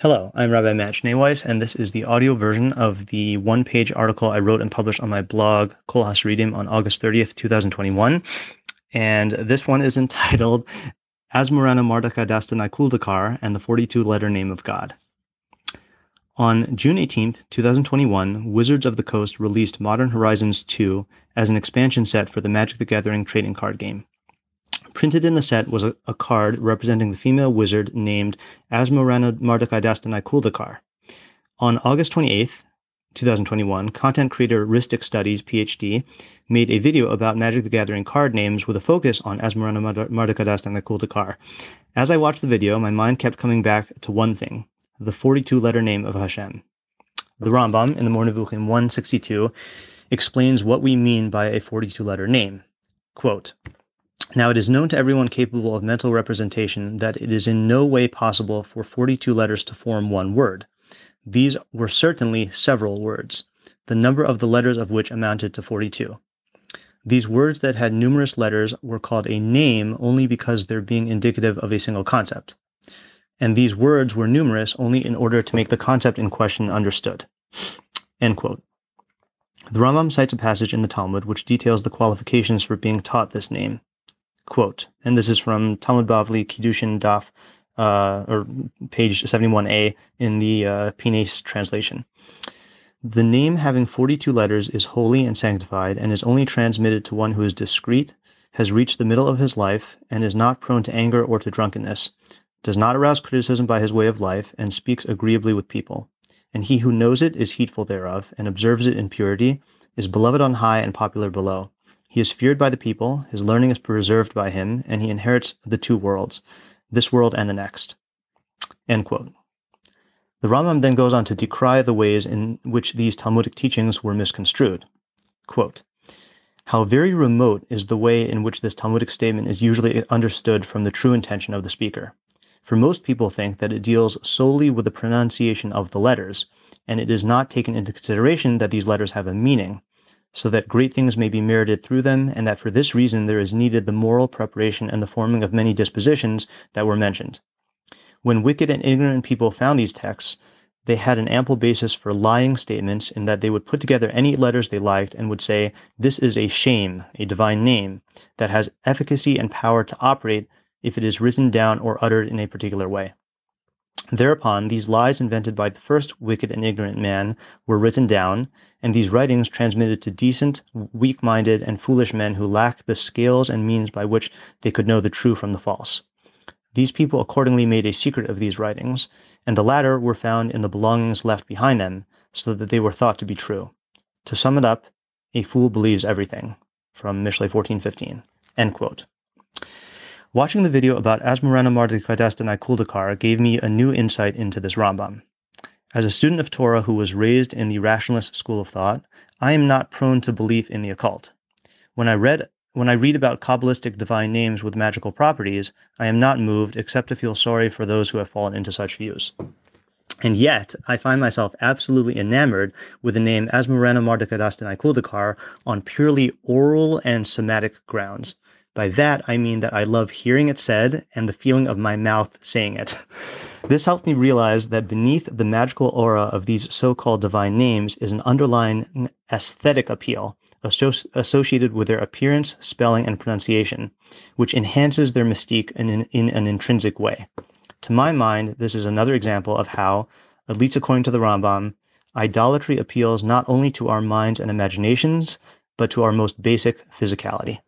Hello, I'm Rabbi Matt Schneeweiss, and this is the audio version of the one page article I wrote and published on my blog, Kol HaSaridim, on August 30th, 2021. And this one is entitled Asmurana Mardaka Dastanai Kuldakar and the 42 letter name of God. On June 18th, 2021, Wizards of the Coast released Modern Horizons 2 as an expansion set for the Magic the Gathering trading card game. Printed in the set was a, a card representing the female wizard named Asmorana Mardakai Dastanai Kuldakar. On August 28th, 2021, content creator Rhystic Studies, PhD, made a video about Magic the Gathering card names with a focus on Asmorana Mardakai Dastanai Kuldakar. As I watched the video, my mind kept coming back to one thing the 42 letter name of Hashem. The Rambam in the Moreh 162 explains what we mean by a 42 letter name. Quote, now, it is known to everyone capable of mental representation that it is in no way possible for 42 letters to form one word. These were certainly several words, the number of the letters of which amounted to 42. These words that had numerous letters were called a name only because they're being indicative of a single concept. And these words were numerous only in order to make the concept in question understood. End quote. The Rambam cites a passage in the Talmud which details the qualifications for being taught this name. Quote, and this is from Talmud Bavli Kiddushin Daf, uh, or page 71a in the uh, Pines translation. The name having 42 letters is holy and sanctified and is only transmitted to one who is discreet, has reached the middle of his life, and is not prone to anger or to drunkenness, does not arouse criticism by his way of life, and speaks agreeably with people. And he who knows it is heedful thereof, and observes it in purity, is beloved on high and popular below. He is feared by the people, his learning is preserved by him, and he inherits the two worlds, this world and the next. End quote. The Rambam then goes on to decry the ways in which these Talmudic teachings were misconstrued. Quote, How very remote is the way in which this Talmudic statement is usually understood from the true intention of the speaker. For most people think that it deals solely with the pronunciation of the letters, and it is not taken into consideration that these letters have a meaning, so that great things may be merited through them, and that for this reason there is needed the moral preparation and the forming of many dispositions that were mentioned. When wicked and ignorant people found these texts, they had an ample basis for lying statements in that they would put together any letters they liked and would say, This is a shem, a divine name, that has efficacy and power to operate if it is written down or uttered in a particular way. Thereupon, these lies invented by the first wicked and ignorant man were written down, and these writings transmitted to decent, weak minded, and foolish men who lacked the scales and means by which they could know the true from the false. These people accordingly made a secret of these writings, and the latter were found in the belongings left behind them, so that they were thought to be true. To sum it up, a fool believes everything. From Mishlei 1415. End quote. Watching the video about Asmurana Mardikvadastanai Kuldakar gave me a new insight into this Rambam. As a student of Torah who was raised in the rationalist school of thought, I am not prone to belief in the occult. When I read when I read about Kabbalistic divine names with magical properties, I am not moved except to feel sorry for those who have fallen into such views. And yet, I find myself absolutely enamored with the name Asmurana Mardikadastanai Kuldakar on purely oral and somatic grounds. By that, I mean that I love hearing it said and the feeling of my mouth saying it. This helped me realize that beneath the magical aura of these so called divine names is an underlying aesthetic appeal associated with their appearance, spelling, and pronunciation, which enhances their mystique in an, in an intrinsic way. To my mind, this is another example of how, at least according to the Rambam, idolatry appeals not only to our minds and imaginations, but to our most basic physicality.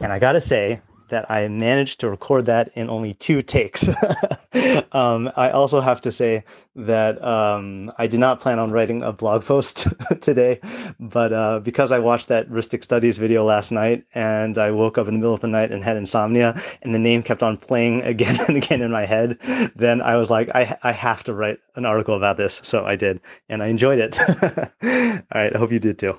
And I gotta say that I managed to record that in only two takes. um, I also have to say that um, I did not plan on writing a blog post today, but uh, because I watched that Rhystic Studies video last night and I woke up in the middle of the night and had insomnia and the name kept on playing again and again in my head, then I was like, I, I have to write an article about this. So I did, and I enjoyed it. All right, I hope you did too.